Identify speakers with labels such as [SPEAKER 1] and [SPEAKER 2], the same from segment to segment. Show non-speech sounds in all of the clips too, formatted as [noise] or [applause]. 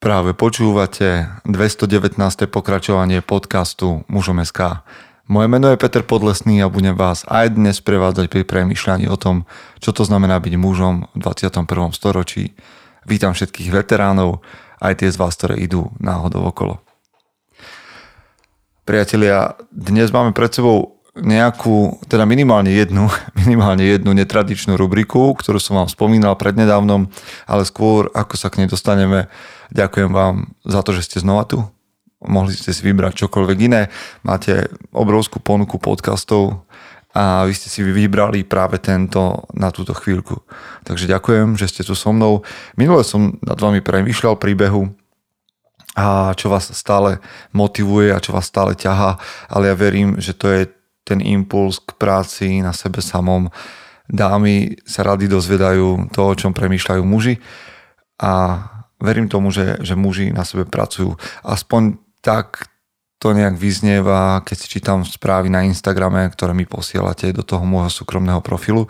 [SPEAKER 1] Práve počúvate 219. pokračovanie podcastu Mužom SK. Moje meno je Peter Podlesný a budem vás aj dnes prevádzať pri premýšľaní o tom, čo to znamená byť mužom v 21. storočí. Vítam všetkých veteránov, aj tie z vás, ktoré idú náhodou okolo. Priatelia, dnes máme pred sebou nejakú, teda minimálne jednu, [laughs] minimálne jednu netradičnú rubriku, ktorú som vám spomínal prednedávnom, ale skôr ako sa k nej dostaneme, Ďakujem vám za to, že ste znova tu. Mohli ste si vybrať čokoľvek iné. Máte obrovskú ponuku podcastov a vy ste si vybrali práve tento na túto chvíľku. Takže ďakujem, že ste tu so mnou. Minule som nad vami premýšľal príbehu a čo vás stále motivuje a čo vás stále ťahá, ale ja verím, že to je ten impuls k práci na sebe samom. Dámy sa rady dozvedajú to, o čom premýšľajú muži a verím tomu, že, že muži na sebe pracujú. Aspoň tak to nejak vyznieva, keď si čítam správy na Instagrame, ktoré mi posielate do toho môjho súkromného profilu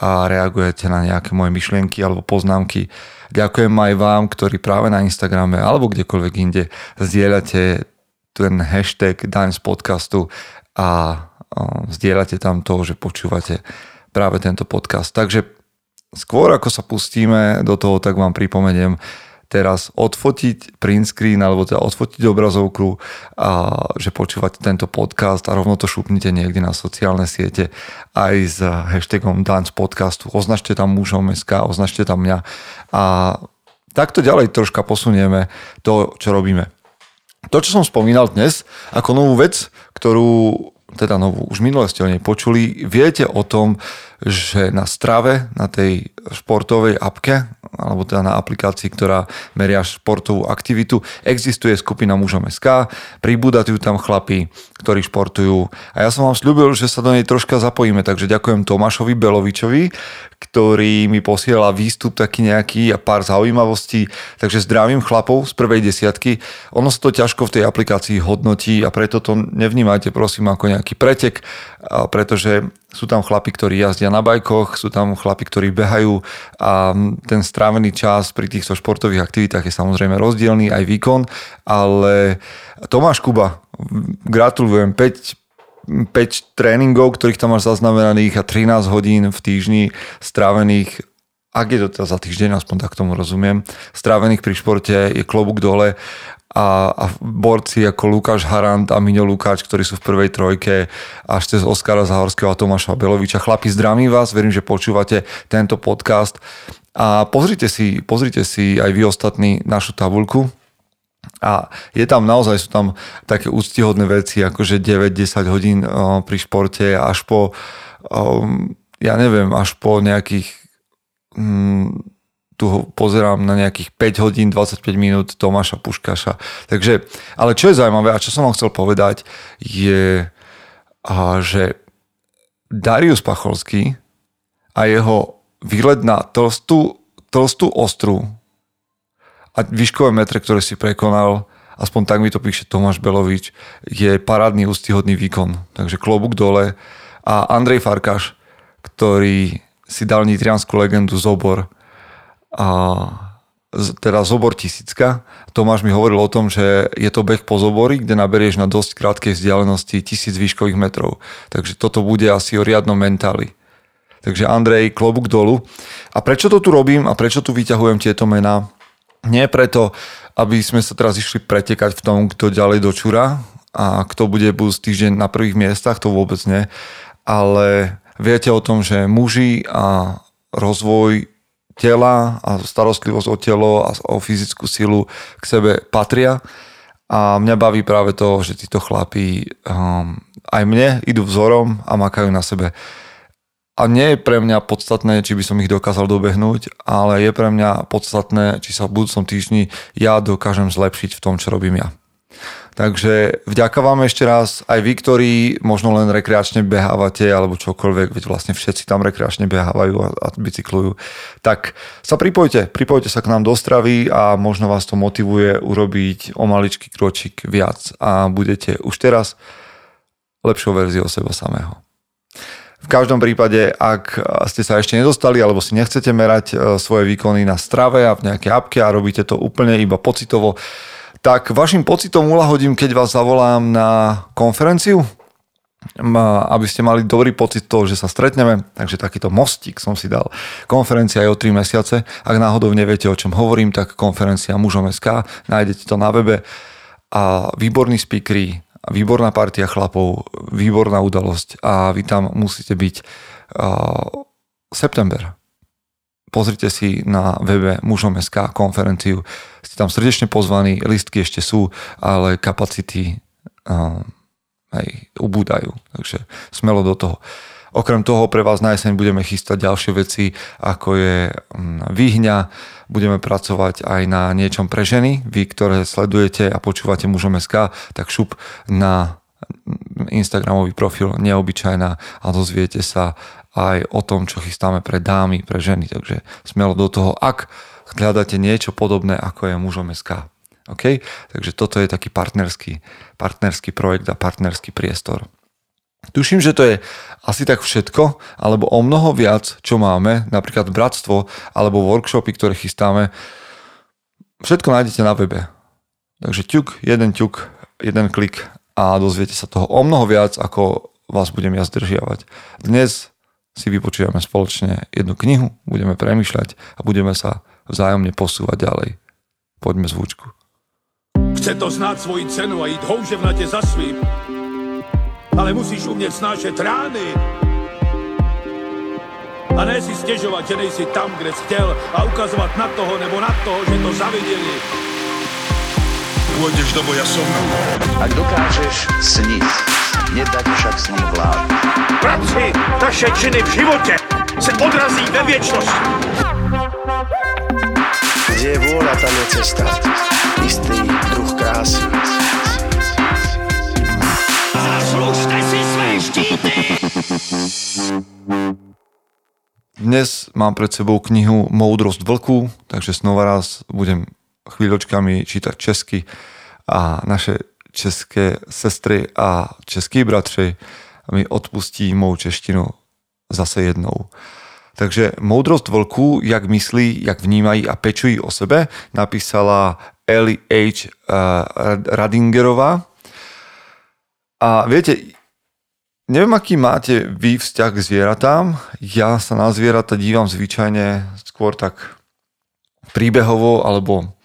[SPEAKER 1] a reagujete na nejaké moje myšlienky alebo poznámky. Ďakujem aj vám, ktorí práve na Instagrame alebo kdekoľvek inde zdieľate ten hashtag daň z podcastu a zdieľate tam to, že počúvate práve tento podcast. Takže skôr ako sa pustíme do toho, tak vám pripomeniem, teraz odfotiť print screen alebo teda odfotiť obrazovku a že počúvate tento podcast a rovno to šupnite niekde na sociálne siete aj s hashtagom Dance podcastu. Označte tam mužom SK, označte tam mňa a takto ďalej troška posunieme to, čo robíme. To, čo som spomínal dnes ako novú vec, ktorú teda novú, už minule ste o nej počuli, viete o tom, že na strave, na tej športovej apke, alebo teda na aplikácii, ktorá meria športovú aktivitu, existuje skupina mužom SK, pribúdajú tam chlapí, ktorí športujú. A ja som vám slúbil, že sa do nej troška zapojíme, takže ďakujem Tomášovi Belovičovi, ktorý mi posiela výstup taký nejaký a pár zaujímavostí, takže zdravím chlapov z prvej desiatky. Ono sa to ťažko v tej aplikácii hodnotí a preto to nevnímajte prosím ako nejaký pretek, pretože sú tam chlapi, ktorí jazdia na bajkoch, sú tam chlapi, ktorí behajú a ten strávený čas pri týchto športových aktivitách je samozrejme rozdielný, aj výkon, ale Tomáš Kuba, gratulujem, 5, 5 tréningov, ktorých tam máš zaznamenaných a 13 hodín v týždni strávených ak je to teda za týždeň, aspoň tak tomu rozumiem, strávených pri športe je klobúk dole a, a borci ako Lukáš Harant a Miňo Lukáč, ktorí sú v prvej trojke, až cez Oskara Zahorského a Tomáša Beloviča. Chlapi, zdravím vás, verím, že počúvate tento podcast a pozrite si, pozrite si aj vy ostatní našu tabulku, a je tam naozaj sú tam také úctihodné veci, akože 9-10 hodín pri športe až po, ja neviem, až po nejakých hm, tu pozerám na nejakých 5 hodín 25 minút Tomáša Puškaša. Takže, ale čo je zaujímavé a čo som vám chcel povedať je, že Darius Pacholský a jeho výlet na tlstú, tlstú ostru a výškové metre, ktoré si prekonal, aspoň tak mi to píše Tomáš Belovič, je parádny ústihodný výkon. Takže klobúk dole. A Andrej Farkáš, ktorý si dal nitrianskú legendu Zobor, a teda Zobor tisícka. Tomáš mi hovoril o tom, že je to beh po Zobori, kde naberieš na dosť krátkej vzdialenosti tisíc výškových metrov. Takže toto bude asi o riadnom mentáli. Takže Andrej, klobúk dolu. A prečo to tu robím a prečo tu vyťahujem tieto mená? Nie preto, aby sme sa teraz išli pretekať v tom, kto ďalej dočúra a kto bude budúci týždeň na prvých miestach, to vôbec nie. Ale viete o tom, že muži a rozvoj tela a starostlivosť o telo a o fyzickú silu k sebe patria. A mňa baví práve to, že títo chlapí um, aj mne idú vzorom a makajú na sebe a nie je pre mňa podstatné, či by som ich dokázal dobehnúť, ale je pre mňa podstatné, či sa v budúcom týždni ja dokážem zlepšiť v tom, čo robím ja. Takže vďaka vám ešte raz, aj vy, ktorí možno len rekreačne behávate alebo čokoľvek, veď vlastne všetci tam rekreačne behávajú a, a bicyklujú, tak sa pripojte, pripojte sa k nám do stravy a možno vás to motivuje urobiť o maličký kročík viac a budete už teraz lepšou verziou seba samého. V každom prípade, ak ste sa ešte nedostali alebo si nechcete merať e, svoje výkony na strave a v nejakej apke a robíte to úplne iba pocitovo, tak vašim pocitom ulahodím, keď vás zavolám na konferenciu, aby ste mali dobrý pocit toho, že sa stretneme. Takže takýto mostík som si dal. Konferencia je o 3 mesiace. Ak náhodou neviete, o čom hovorím, tak konferencia mužom.sk, nájdete to na webe a výborní speakery, výborná partia chlapov, výborná udalosť a vy tam musíte byť uh, september. Pozrite si na webe mužom.sk konferenciu. Ste tam srdečne pozvaní, listky ešte sú, ale kapacity uh, aj ubúdajú. Takže smelo do toho. Okrem toho pre vás na jeseň budeme chystať ďalšie veci, ako je mm, výhňa, budeme pracovať aj na niečom pre ženy. Vy, ktoré sledujete a počúvate mužom SK, tak šup na Instagramový profil neobyčajná a dozviete sa aj o tom, čo chystáme pre dámy, pre ženy. Takže smelo do toho, ak hľadáte niečo podobné, ako je mužom SK. Takže toto je taký partnerský, partnerský projekt a partnerský priestor. Tuším, že to je asi tak všetko, alebo o mnoho viac, čo máme, napríklad bratstvo alebo workshopy, ktoré chystáme. Všetko nájdete na webe. Takže ťuk, jeden ťuk, jeden klik a dozviete sa toho o mnoho viac, ako vás budem ja zdržiavať. Dnes si vypočujeme spoločne jednu knihu, budeme premyšľať a budeme sa vzájomne posúvať ďalej. Poďme zvučku.
[SPEAKER 2] Chce to znát svoji cenu a jít houževnatě za svým ale musíš umět snášet rány. A ne si stěžovat, že nejsi tam, kde jsi chtěl a ukazovat na toho nebo na toho, že to zaviděli. Pôjdeš do boja som.
[SPEAKER 3] Ak dokážeš sniť, nedať však sním vlád.
[SPEAKER 2] Práci, taše činy v životě se odrazí ve věčnosti.
[SPEAKER 3] Kde je vôľa, tam je cesta. Istý druh krásy.
[SPEAKER 2] Zaslužte si své štíty!
[SPEAKER 1] Dnes mám pred sebou knihu Moudrosť vlku, takže znova raz budem chvíľočkami čítať česky a naše české sestry a českí bratři mi odpustí mou češtinu zase jednou. Takže Moudrosť vlku, jak myslí, jak vnímají a pečují o sebe, napísala Ellie H. Radingerová a viete, neviem, aký máte vy vzťah k zvieratám. Ja sa na zvieratá dívam zvyčajne skôr tak príbehovo alebo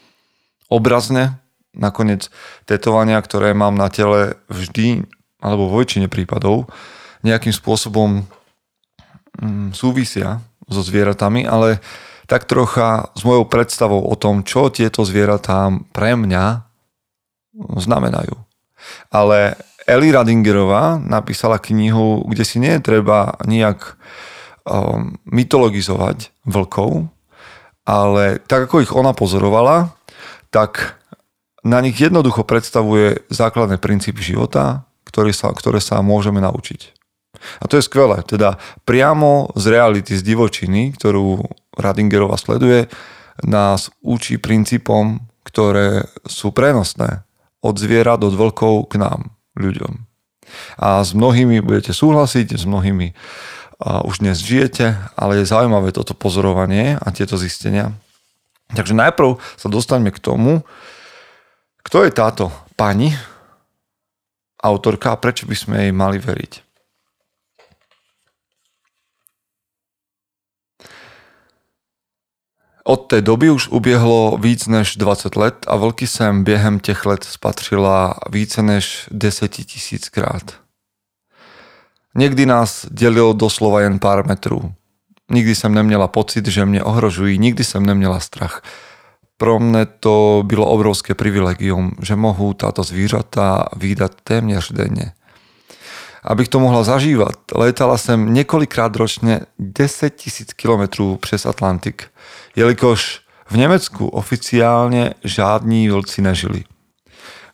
[SPEAKER 1] obrazne. Nakoniec tetovania, ktoré mám na tele vždy, alebo vo väčšine prípadov, nejakým spôsobom mm, súvisia so zvieratami, ale tak trocha s mojou predstavou o tom, čo tieto zvieratá pre mňa znamenajú. Ale Eli Radingerová napísala knihu, kde si nie je treba nejak um, mytologizovať vlkov, ale tak ako ich ona pozorovala, tak na nich jednoducho predstavuje základné princípy života, ktoré sa, ktoré sa môžeme naučiť. A to je skvelé. Teda priamo z reality, z divočiny, ktorú Radingerová sleduje, nás učí princípom, ktoré sú prenosné od zvierat, od vlkov k nám ľuďom. A s mnohými budete súhlasiť, s mnohými a už dnes žijete, ale je zaujímavé toto pozorovanie a tieto zistenia. Takže najprv sa dostaneme k tomu, kto je táto pani, autorka a prečo by sme jej mali veriť. Od té doby už uběhlo víc než 20 let a vlky jsem během těch let spatřila více než 10 tisíckrát. Někdy nás dělilo doslova jen pár metrů. Nikdy jsem neměla pocit, že mě ohrožují, nikdy jsem neměla strach. Pro mne to bylo obrovské privilegium, že mohu táto zvířata výdať téměř denne. Abych to mohla zažívať, letala jsem několikrát ročně 10 tisíc kilometrů přes Atlantik – jelikož v Německu oficiálně žádní vlci nežili.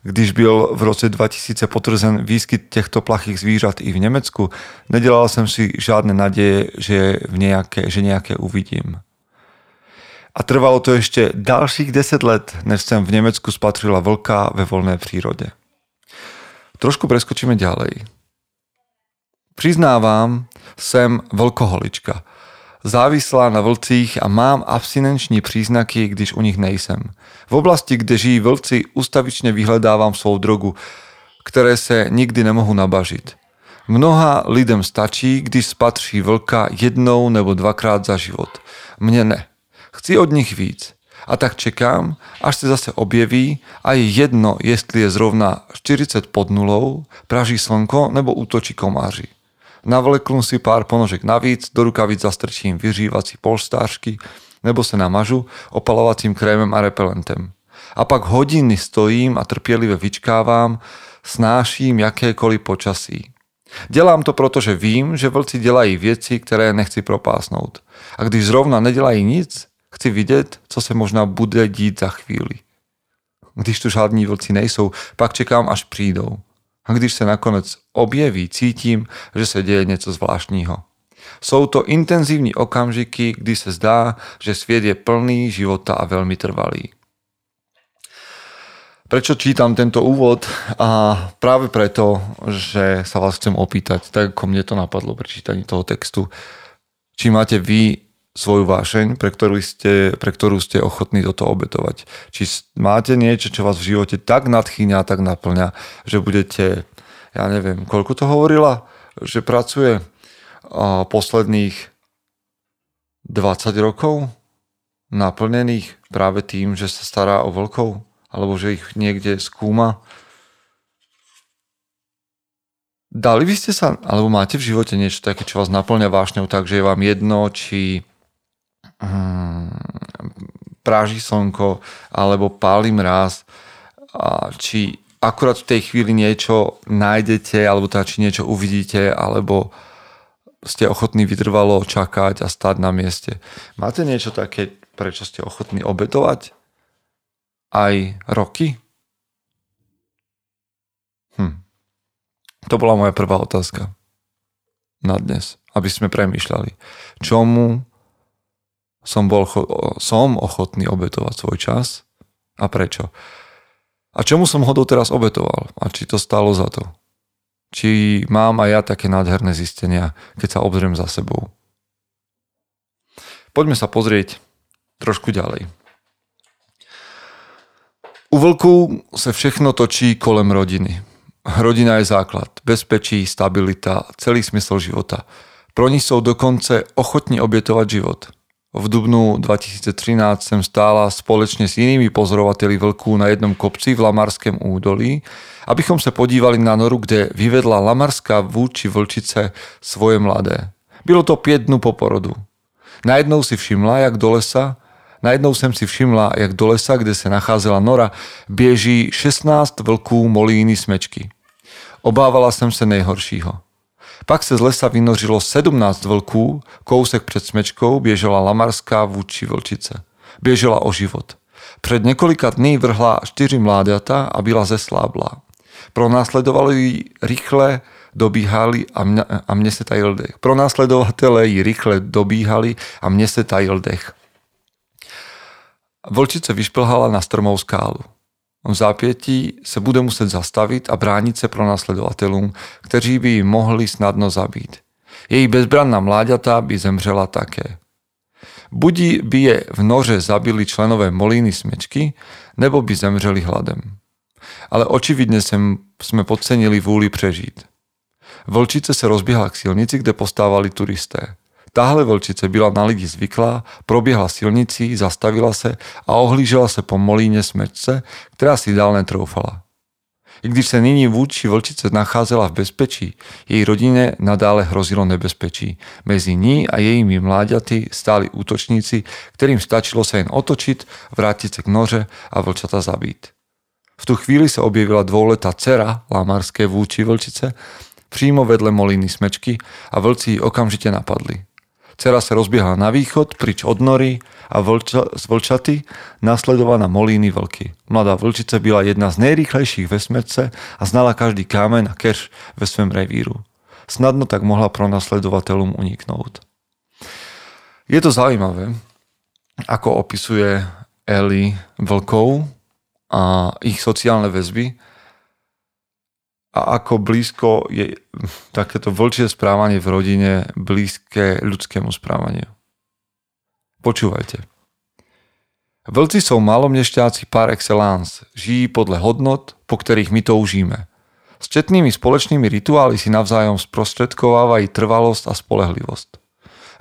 [SPEAKER 1] Když byl v roce 2000 potvrzen výskyt těchto plachých zvířat i v Německu, nedělal jsem si žádné naděje, že, v nějaké, že nějaké uvidím. A trvalo to ještě dalších 10 let, než jsem v Německu spatřila vlka ve volné přírodě. Trošku preskočíme ďalej. Priznávám, Jsem vlkoholička. Závislá na vlcích a mám abstinenční příznaky, když u nich nejsem. V oblasti, kde žijí vlci, ustavičně vyhledávám svou drogu, které se nikdy nemohu nabažit. Mnoha lidem stačí, když spatří vlka jednou nebo dvakrát za život. Mně ne. Chci od nich víc. A tak čekám, až se zase objeví a je jedno, jestli je zrovna 40 pod nulou, praží slnko nebo útočí komáři. Navleknu si pár ponožek navíc, do rukavic zastrčím vyřívací polstářky nebo se namažu opalovacím krémem a repelentem. A pak hodiny stojím a trpělivě vyčkávám, snáším jakékoliv počasí. Dělám to proto, že vím, že vlci dělají věci, které nechci propásnout. A když zrovna nedělají nic, chci vidět, co se možná bude dít za chvíli. Když tu žádní vlci nejsou, pak čekám, až přijdou. A když se nakonec objeví, cítím, že se děje něco zvláštního. Jsou to intenzívní okamžiky, kdy se zdá, že svět je plný života a veľmi trvalý. Prečo čítam tento úvod? A práve preto, že sa vás chcem opýtať, tak ako mne to napadlo pri čítaní toho textu, či máte vy svoju vášeň, pre ktorú ste, pre ktorú ste ochotní toto obetovať. Či máte niečo, čo vás v živote tak nadchýňa, tak naplňa, že budete, ja neviem, koľko to hovorila, že pracuje a posledných 20 rokov naplnených práve tým, že sa stará o vlkov, alebo že ich niekde skúma. Dali by ste sa, alebo máte v živote niečo také, čo vás naplňa vášňou tak, že je vám jedno, či práži slnko, alebo páli mráz, a či akurát v tej chvíli niečo nájdete, alebo teda či niečo uvidíte, alebo ste ochotní vytrvalo čakať a stáť na mieste. Máte niečo také, prečo ste ochotní obetovať? aj roky? Hm. To bola moja prvá otázka na dnes, aby sme premýšľali. Čomu som, bol, som ochotný obetovať svoj čas a prečo? A čomu som ho doteraz obetoval? A či to stalo za to? Či mám aj ja také nádherné zistenia, keď sa obzriem za sebou? Poďme sa pozrieť trošku ďalej. U vlků se všechno točí kolem rodiny. Rodina je základ, bezpečí, stabilita, celý smysl života. Pro ní jsou dokonce ochotní obětovat život. V dubnu 2013 jsem stála společně s jinými pozorovateli vlků na jednom kopci v Lamarském údolí, abychom se podívali na noru, kde vyvedla lamarská vůči vlčice svoje mladé. Bylo to pět dnů po porodu. Najednou si všimla, jak do lesa Najednou jsem si všimla, jak do lesa, kde se nacházela nora, běží 16 vlků molíny smečky. Obávala jsem se nejhoršího. Pak se z lesa vynořilo 17 vlků, kousek před smečkou běžela lamarská vůči vlčice. Běžela o život. Před několika dny vrhla čtyři mláďata a byla zesláblá. Pro následovali ji rychle dobíhali a, mňa, a mne se tajil dech. Pro následovatele ji rychle dobíhali a mne se tajil dech. Vlčice vyšplhala na strmou skálu. V zápětí se bude muset zastavit a bránit se pro následovatelům, kteří by ji mohli snadno zabít. Její bezbranná mláďata by zemřela také. Buď by je v noře zabili členové molíny smečky, nebo by zemřeli hladem. Ale očividně jsme podcenili vůli přežít. Vlčice se rozběhla k silnici, kde postávali turisté. Tahle vlčice byla na lidi zvyklá, proběhla silnicí, zastavila se a ohlížela se po molíně smečce, která si dál netroufala. I když se nyní vůči vlčice nacházela v bezpečí, její rodině nadále hrozilo nebezpečí. Mezi ní a jejími mláďaty stáli útočníci, kterým stačilo se jen otočit, vrátit se k noře a vlčata zabít. V tu chvíli se objevila dvouletá dcera lamarské vůči vlčice přímo vedle moliny smečky a vlci ji okamžite napadli. Cera sa rozbiehla na východ, prič od nory a vlča, z vlčaty nasledovaná molíny vlky. Mladá vlčice byla jedna z nejrýchlejších ve smrce a znala každý kámen a kerš ve svém revíru. Snadno tak mohla pro nasledovateľom uniknúť. Je to zaujímavé, ako opisuje Eli vlkov a ich sociálne väzby a ako blízko je takéto vlčie správanie v rodine blízke ľudskému správaniu. Počúvajte. Vlci sú malomnešťáci par excellence, žijí podľa hodnot, po ktorých my toužíme. S četnými spoločnými rituály si navzájom sprostredkovávajú trvalosť a spolehlivosť.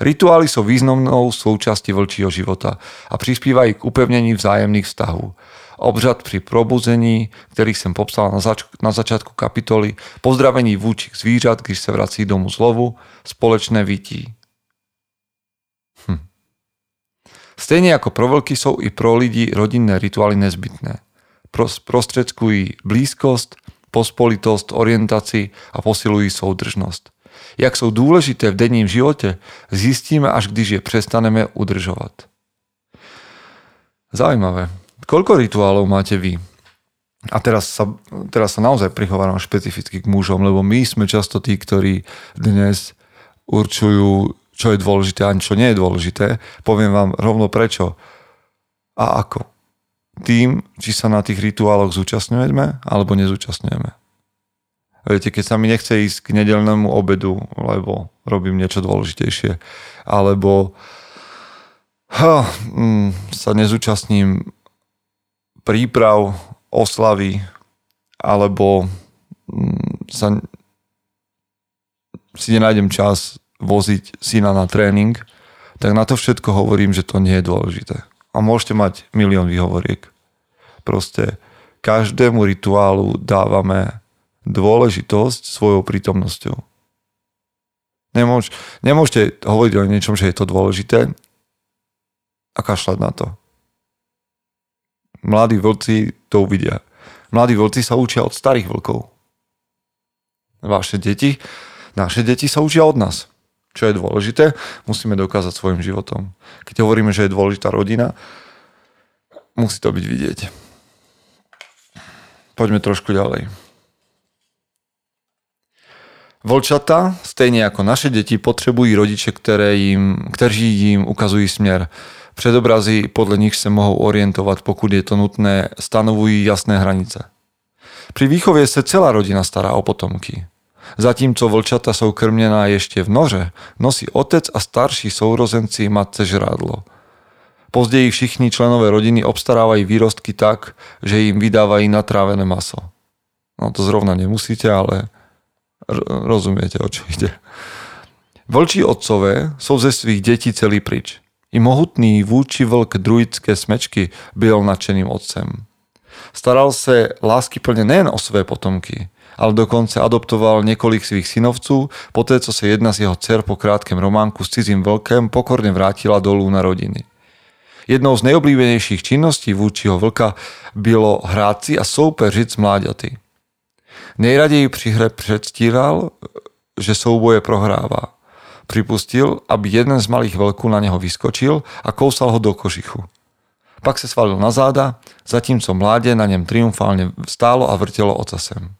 [SPEAKER 1] Rituály sú významnou súčasti vlčího života a prispívajú k upevnení vzájemných vzťahov, obřad pri probuzení, ktorý som popsal na, zač- na začiatku kapitoly, pozdravení vúčich zvířat, když sa vrací domu zlovu, spoločné vytí. Hm. Stejne ako pro vlky sú i pro lidi rodinné rituály nezbytné. Prostredkujú blízkosť, pospolitosť, orientácii a posilujú soudržnosť. Jak sú dôležité v denním živote, zistíme, až když je prestaneme udržovať. Zaujímavé. Koľko rituálov máte vy? A teraz sa, teraz sa naozaj prihováram špecificky k mužom, lebo my sme často tí, ktorí dnes určujú, čo je dôležité a čo nie je dôležité. Poviem vám rovno prečo a ako. Tým, či sa na tých rituáloch zúčastňujeme alebo nezúčastňujeme. Viete, keď sa mi nechce ísť k nedelnému obedu, lebo robím niečo dôležitejšie, alebo ha, mm, sa nezúčastním príprav, oslavy alebo mm, sa si nenájdem čas voziť syna na tréning, tak na to všetko hovorím, že to nie je dôležité. A môžete mať milión výhovoriek. Proste každému rituálu dávame dôležitosť svojou prítomnosťou. Nemôž, nemôžete hovoriť o niečom, že je to dôležité a kašľať na to. Mladí vlci to uvidia. Mladí vlci sa učia od starých vlkov. Vaše deti, naše deti sa učia od nás. Čo je dôležité, musíme dokázať svojim životom. Keď hovoríme, že je dôležitá rodina, musí to byť vidieť. Poďme trošku ďalej. Volčata, stejne ako naše deti, potrebujú rodiče, ktoré im, kteří im ukazujú smer. Předobrazy, podle nich se mohou orientovat, pokud je to nutné, stanovují jasné hranice. Pri výchově se celá rodina stará o potomky. Zatímco vlčata jsou krměná ještě v noře, nosí otec a starší sourozenci matce žrádlo. Později všichni členové rodiny obstarávají výrostky tak, že jim vydávají natrávené maso. No to zrovna nemusíte, ale rozumiete, o čo ide. Vlčí otcové jsou ze svých detí celý pryč. I mohutný vůči vlk druidské smečky byl nadšeným otcem. Staral se láskyplne nejen o své potomky, ale dokonce adoptoval několik svých synovců, poté co se jedna z jeho dcer po krátkém románku s cizím vlkem pokorne vrátila dolů na rodiny. Jednou z nejoblíbenejších činností vůčiho vlka bylo hrát si a soupeřit s mláďaty. Nejraději při hre předstíral, že souboje prohrává. Pripustil, aby jeden z malých vlků na neho vyskočil a kousal ho do kožichu. Pak se svalil na záda, zatímco mládě na něm triumfálně stálo a vrtelo ocasem.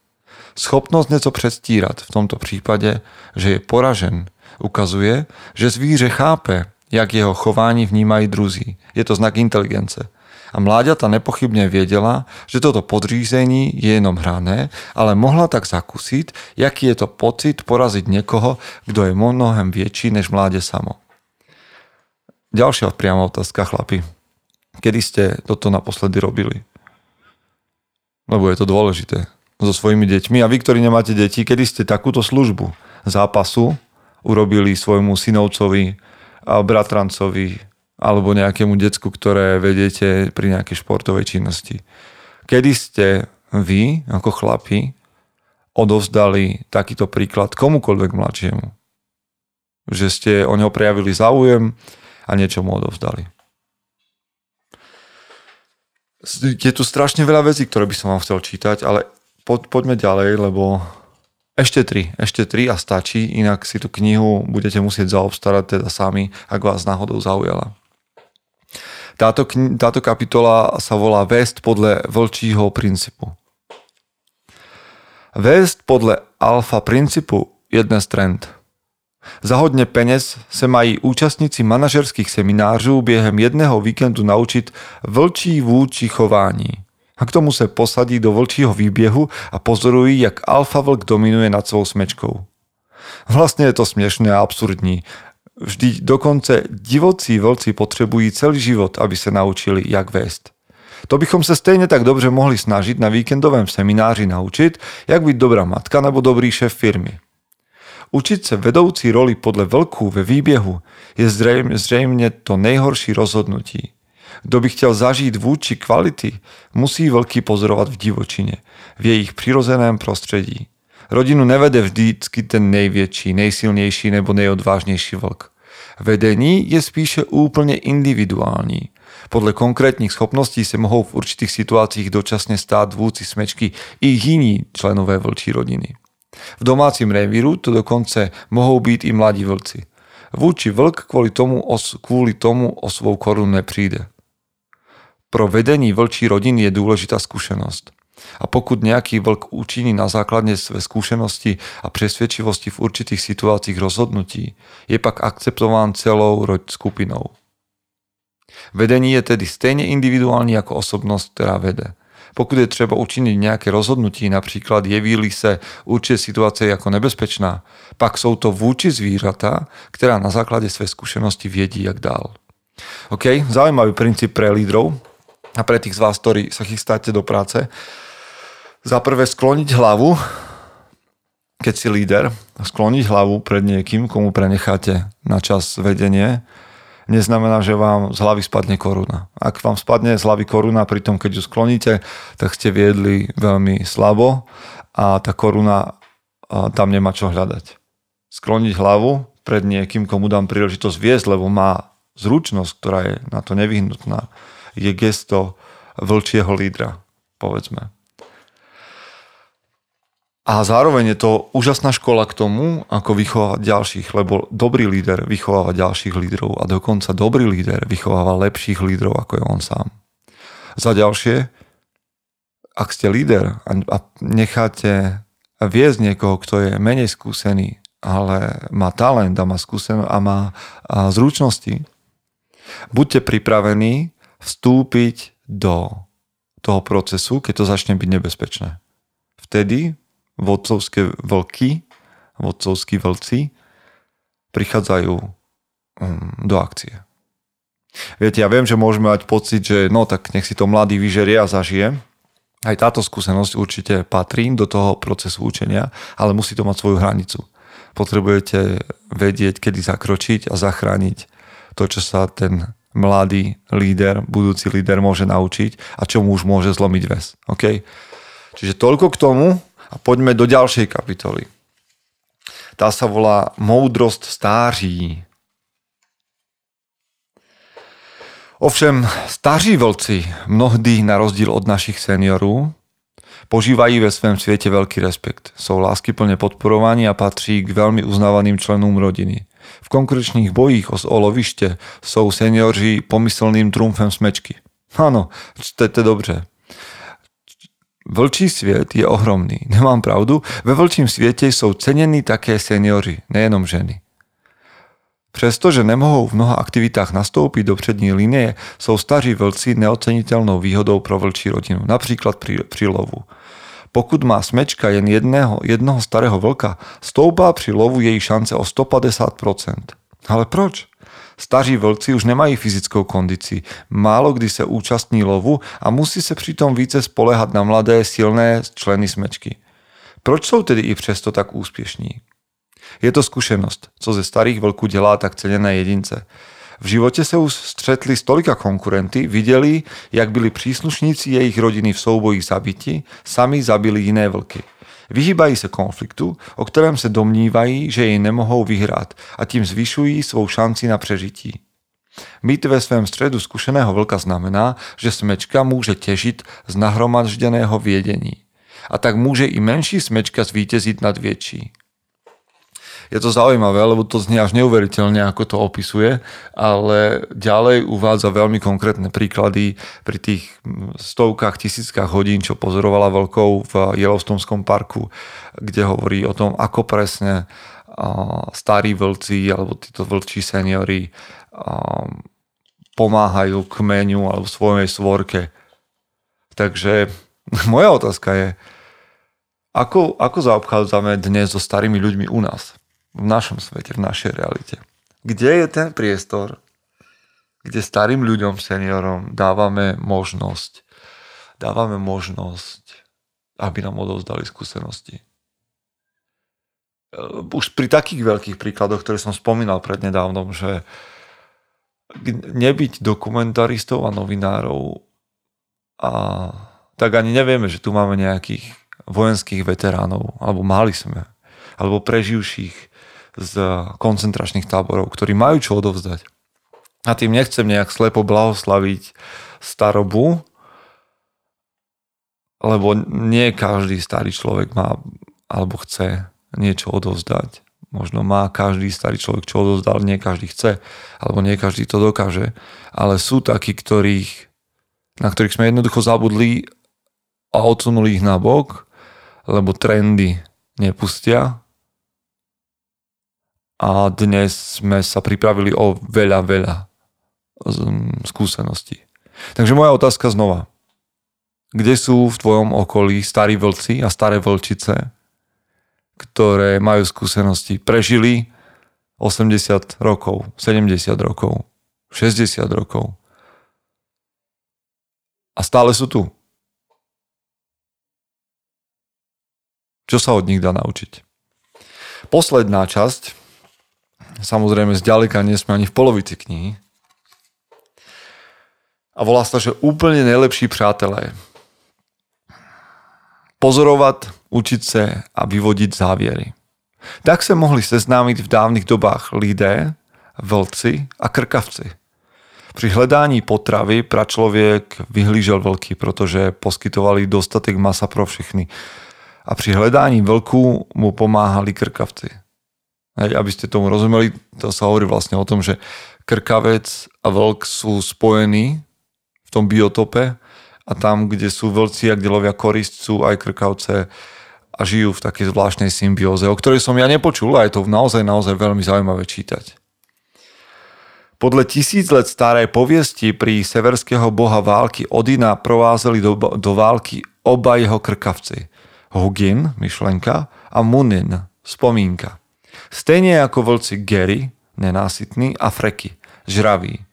[SPEAKER 1] Schopnosť něco předstírat v tomto případě, že je poražen, ukazuje, že zvíře chápe, jak jeho chování vnímají druzí. Je to znak inteligence – a mláďata nepochybne viedela, že toto podřízení je jenom hrané, ale mohla tak zakúsiť, jaký je to pocit poraziť niekoho, kto je mnohem väčší než mláde samo. Ďalšia priama otázka, chlapi. Kedy ste toto naposledy robili? Lebo je to dôležité. So svojimi deťmi. A vy, ktorí nemáte deti, kedy ste takúto službu zápasu urobili svojmu synovcovi, bratrancovi, alebo nejakému decku, ktoré vedete pri nejakej športovej činnosti. Kedy ste vy, ako chlapi, odovzdali takýto príklad komukoľvek mladšiemu? Že ste o neho prejavili záujem a niečo mu odovzdali. Je tu strašne veľa vecí, ktoré by som vám chcel čítať, ale poďme ďalej, lebo ešte tri, ešte tri a stačí, inak si tú knihu budete musieť zaobstarať teda sami, ak vás náhodou zaujala. Táto, táto kapitola sa volá Vést podle vlčího principu. Vést podle alfa principu je dnes trend. Za hodně peněz se mají účastníci manažerských seminářů během jedného víkendu naučit vlčí vůči chování. A k tomu se posadí do vlčího výběhu a pozorují, jak alfa vlk dominuje nad svou smečkou. Vlastne je to smiešné a absurdní. Vždy dokonce divocí vlci potřebují celý život, aby se naučili, jak vést. To bychom se stejně tak dobře mohli snažit na víkendovém semináři naučit, jak být dobrá matka nebo dobrý šéf firmy. Učiť se vedoucí roli podle vlků ve výběhu je zřejmě, zřejmě to nejhorší rozhodnutí. Kdo by chtěl zažít vůči kvality, musí vlky pozorovat v divočině, v jejich přirozeném prostředí. Rodinu nevede vždycky ten největší, nejsilnější nebo nejodvážnější vlk. Vedení je spíše úplně individuální. Podle konkrétních schopností se mohou v určitých situacích dočasně stát vůdci smečky i jiní členové vlčí rodiny. V domácím revíru to dokonce mohou být i mladí vlci. Vůči vlk kvůli tomu, os, kvůli tomu o svou korunu nepřijde. Pro vedení vlčí rodiny je důležitá zkušenost. A pokud nejaký vlk učiní na základne své skúsenosti a presvedčivosti v určitých situáciách rozhodnutí, je pak akceptován celou roď skupinou. Vedení je tedy stejne individuální jako osobnosť, ktorá vede. Pokud je třeba učiniť nejaké rozhodnutí, napríklad jeví se určite situácia jako nebezpečná, pak sú to vůči zvířata, ktorá na základe své skúsenosti viedí jak dál. OK, zaujímavý princíp pre lídrov a pre tých z vás, ktorí sa chystáte do práce. Za prvé skloniť hlavu, keď si líder, skloniť hlavu pred niekým, komu prenecháte na čas vedenie, neznamená, že vám z hlavy spadne koruna. Ak vám spadne z hlavy koruna pri tom, keď ju skloníte, tak ste viedli veľmi slabo a tá koruna tam nemá čo hľadať. Skloniť hlavu pred niekým, komu dám príležitosť viesť, lebo má zručnosť, ktorá je na to nevyhnutná, je gesto vlčieho lídra, povedzme. A zároveň je to úžasná škola k tomu, ako vychovávať ďalších, lebo dobrý líder vychováva ďalších lídrov a dokonca dobrý líder vychováva lepších lídrov, ako je on sám. Za ďalšie, ak ste líder a necháte viesť niekoho, kto je menej skúsený, ale má talent a má skúsenosť a má zručnosti, buďte pripravení vstúpiť do toho procesu, keď to začne byť nebezpečné. Vtedy vodcovské vlky, vodcovskí vlci prichádzajú um, do akcie. Viete, ja viem, že môžeme mať pocit, že no tak nech si to mladý vyžerie a zažije. Aj táto skúsenosť určite patrí do toho procesu učenia, ale musí to mať svoju hranicu. Potrebujete vedieť, kedy zakročiť a zachrániť to, čo sa ten mladý líder, budúci líder môže naučiť a čo mu už môže zlomiť väz. Okay? Čiže toľko k tomu, a poďme do ďalšej kapitoly. Tá sa volá Moudrost stáří. Ovšem, staří vlci, mnohdy na rozdíl od našich seniorů, požívají ve svém světě velký respekt. Jsou láskyplně podporovaní a patří k velmi uznávaným členům rodiny. V konkurenčných bojích o oloviště jsou seniori pomyslným trumfem smečky. Áno, čtete dobře. Vlčí sviet je ohromný. Nemám pravdu? Ve vlčím sviete sú cenení také seniory, nejenom ženy. Přestože nemohou v mnoha aktivitách nastoupit do přední linie, jsou staří vlci neocenitelnou výhodou pro vlčí rodinu, například při, při lovu. Pokud má smečka jen jedného, jednoho starého vlka, stoupá při lovu její šance o 150%. Ale proč? Staří vlci už nemají fyzickou kondici, málo kdy se účastní lovu a musí se přitom více spolehat na mladé, silné členy smečky. Proč jsou tedy i přesto tak úspěšní? Je to zkušenost, co ze starých vlků dělá tak ceněné jedince. V životě se už střetli s tolika konkurenty, viděli, jak byli příslušníci jejich rodiny v souboji zabiti, sami zabili jiné vlky. Vyhýbají se konfliktu, o kterém se domnívají, že jej nemohou vyhrát a tím zvyšují svou šanci na přežití. Mít ve svém středu zkušeného vlka znamená, že smečka může těžit z nahromažděného vědění. A tak může i menší smečka zvítězit nad větší je to zaujímavé, lebo to znie až neuveriteľne, ako to opisuje, ale ďalej uvádza veľmi konkrétne príklady pri tých stovkách, tisíckach hodín, čo pozorovala veľkou v Yellowstoneskom parku, kde hovorí o tom, ako presne starí vlci alebo títo vlčí seniory pomáhajú kmeňu alebo svojej svorke. Takže moja otázka je, ako, ako zaobchádzame dnes so starými ľuďmi u nás, v našom svete, v našej realite? Kde je ten priestor, kde starým ľuďom, seniorom dávame možnosť, dávame možnosť, aby nám odovzdali skúsenosti. Už pri takých veľkých príkladoch, ktoré som spomínal prednedávnom, že nebyť dokumentaristov a novinárov a tak ani nevieme, že tu máme nejakých vojenských veteránov, alebo mali sme, alebo preživších z koncentračných táborov, ktorí majú čo odovzdať. A tým nechcem nejak slepo blahoslaviť starobu, lebo nie každý starý človek má alebo chce niečo odovzdať. Možno má každý starý človek čo odovzdal, nie každý chce, alebo nie každý to dokáže. Ale sú takí, ktorých, na ktorých sme jednoducho zabudli a odsunuli ich na bok lebo trendy nepustia. A dnes sme sa pripravili o veľa, veľa skúseností. Takže moja otázka znova. Kde sú v tvojom okolí starí vlci a staré vlčice, ktoré majú skúsenosti, prežili 80 rokov, 70 rokov, 60 rokov a stále sú tu. Čo sa od nich dá naučiť? Posledná časť, samozrejme zďaleka nie sme ani v polovici knihy, a volá sa, že úplne najlepší přátelé. Pozorovať, učiť sa a vyvodiť závěry. Tak sa mohli seznámiť v dávnych dobách lidé, vlci a krkavci. Pri hledání potravy pračloviek vyhlížel vlky, protože poskytovali dostatek masa pro všechny a pri hledání vlku mu pomáhali krkavci. Hej, aby ste tomu rozumeli, to sa hovorí vlastne o tom, že krkavec a vlk sú spojení v tom biotope a tam, kde sú vlci a kde lovia korist, sú aj krkavce a žijú v takej zvláštnej symbióze, o ktorej som ja nepočul a je to naozaj, naozaj veľmi zaujímavé čítať. Podľa tisíc let staré poviesti pri severského boha války Odina provázeli do, do války oba jeho krkavci. Hugin, myšlenka, a Munin, spomínka. Stejne ako vlci Gary, nenásytný, a Freky, žravý.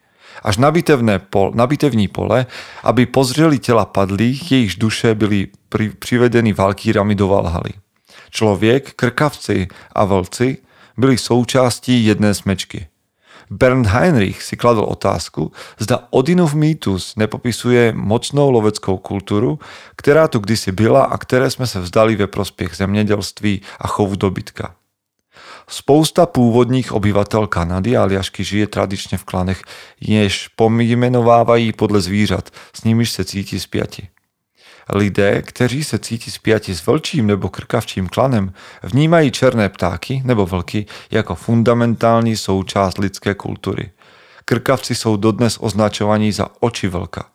[SPEAKER 1] Až na, pol, na bitevní pole, aby pozřeli tela padlých, jejichž duše byli pri, privedení valkýrami do Valhaly. Člověk, krkavci a vlci byli součástí jedné smečky – Bernd Heinrich si kladol otázku, zda Odinov mýtus nepopisuje mocnou loveckou kultúru, ktorá tu kdysi byla a ktoré sme sa vzdali ve prospech zemědělství a chovu dobytka. Spousta původních obyvatel Kanady a Aljašky žije tradičně v klanech, jež pomenovávají podle zvířat, s nimiž se cítí spjati. Lidé, kteří se cítí spjati s vlčím nebo krkavčím klanem, vnímají černé ptáky nebo vlky jako fundamentální součást lidské kultury. Krkavci jsou dodnes označovaní za oči vlka.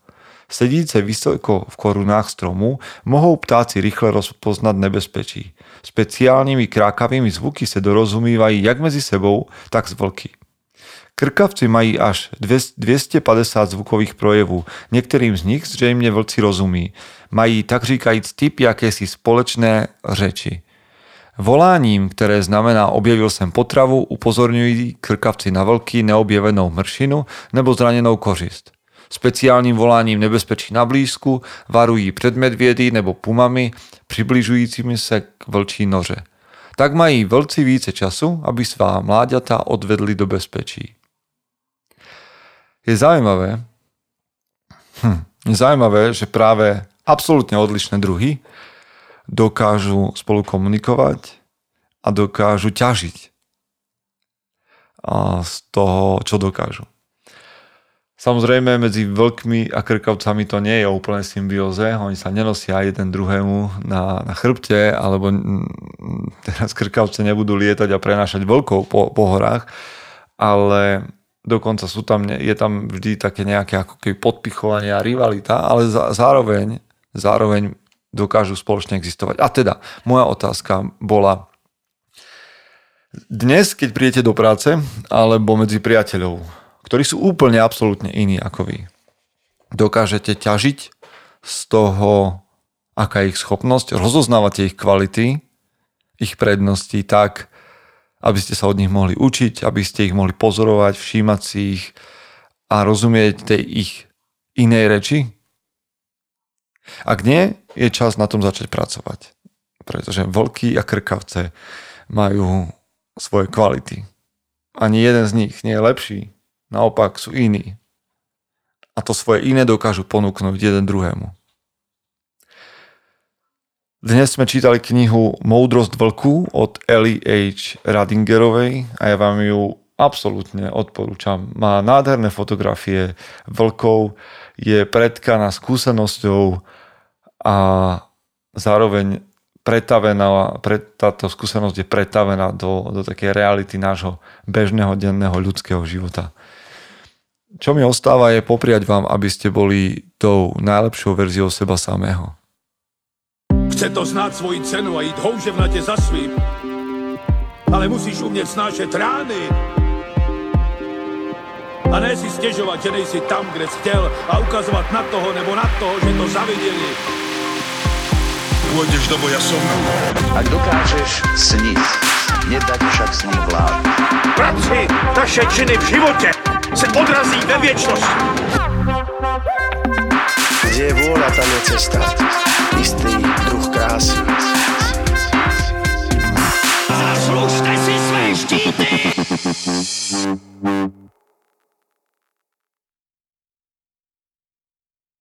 [SPEAKER 1] Sedíce vysoko v korunách stromů mohou ptáci rychle rozpoznat nebezpečí. Speciálnymi krákavými zvuky se dorozumívají jak mezi sebou, tak s vlky. Krkavci mají až 250 zvukových projevů. Některým z nich zřejmě vlci rozumí. Mají tak říkajíc typ jakési společné řeči. Voláním, které znamená objevil jsem potravu, upozorňují krkavci na vlky, neobjevenou mršinu nebo zranenou kořist. Speciálním voláním nebezpečí na blízku varují před medvědy nebo pumami přibližujícími se k vlčí noře. Tak mají vlci více času, aby svá mláďata odvedli do bezpečí je zaujímavé, hm, je zaujímavé, že práve absolútne odlišné druhy dokážu spolu komunikovať a dokážu ťažiť z toho, čo dokážu. Samozrejme, medzi vlkmi a krkavcami to nie je úplne symbióze. Oni sa nenosia jeden druhému na, na chrbte, alebo teraz krkavce nebudú lietať a prenášať vlkov po, po horách, ale dokonca sú tam, je tam vždy také nejaké ako keby podpichovanie a rivalita, ale zároveň, zároveň dokážu spoločne existovať. A teda, moja otázka bola, dnes, keď príjete do práce, alebo medzi priateľov, ktorí sú úplne absolútne iní ako vy, dokážete ťažiť z toho, aká je ich schopnosť, rozoznávate ich kvality, ich prednosti tak, aby ste sa od nich mohli učiť, aby ste ich mohli pozorovať, všímať si ich a rozumieť tej ich inej reči? Ak nie, je čas na tom začať pracovať. Pretože vlky a krkavce majú svoje kvality. Ani jeden z nich nie je lepší. Naopak sú iní. A to svoje iné dokážu ponúknuť jeden druhému. Dnes sme čítali knihu Moudrosť vlku od Ellie H. Radingerovej a ja vám ju absolútne odporúčam. Má nádherné fotografie vlkov, je predkaná skúsenosťou a zároveň pretavená, pre, táto skúsenosť je pretavená do, do takej reality nášho bežného denného ľudského života. Čo mi ostáva je popriať vám, aby ste boli tou najlepšou verziou seba samého.
[SPEAKER 2] Chce to znát svoji cenu a jít houževnatě za svým. Ale musíš umět snášet rány. A ne si stěžovat, že nejsi tam, kde jsi chtěl a ukazovat na toho nebo na toho, že to zaviděli. Pôjdeš do boja som.
[SPEAKER 3] Ak dokážeš sniť, nedať však sním vlád.
[SPEAKER 4] Práci naše činy v životě se odrazí ve viečnosti.
[SPEAKER 5] Kde je vôľa, tam je cesta. Istý druh krásy. Zaslužte si své štíty!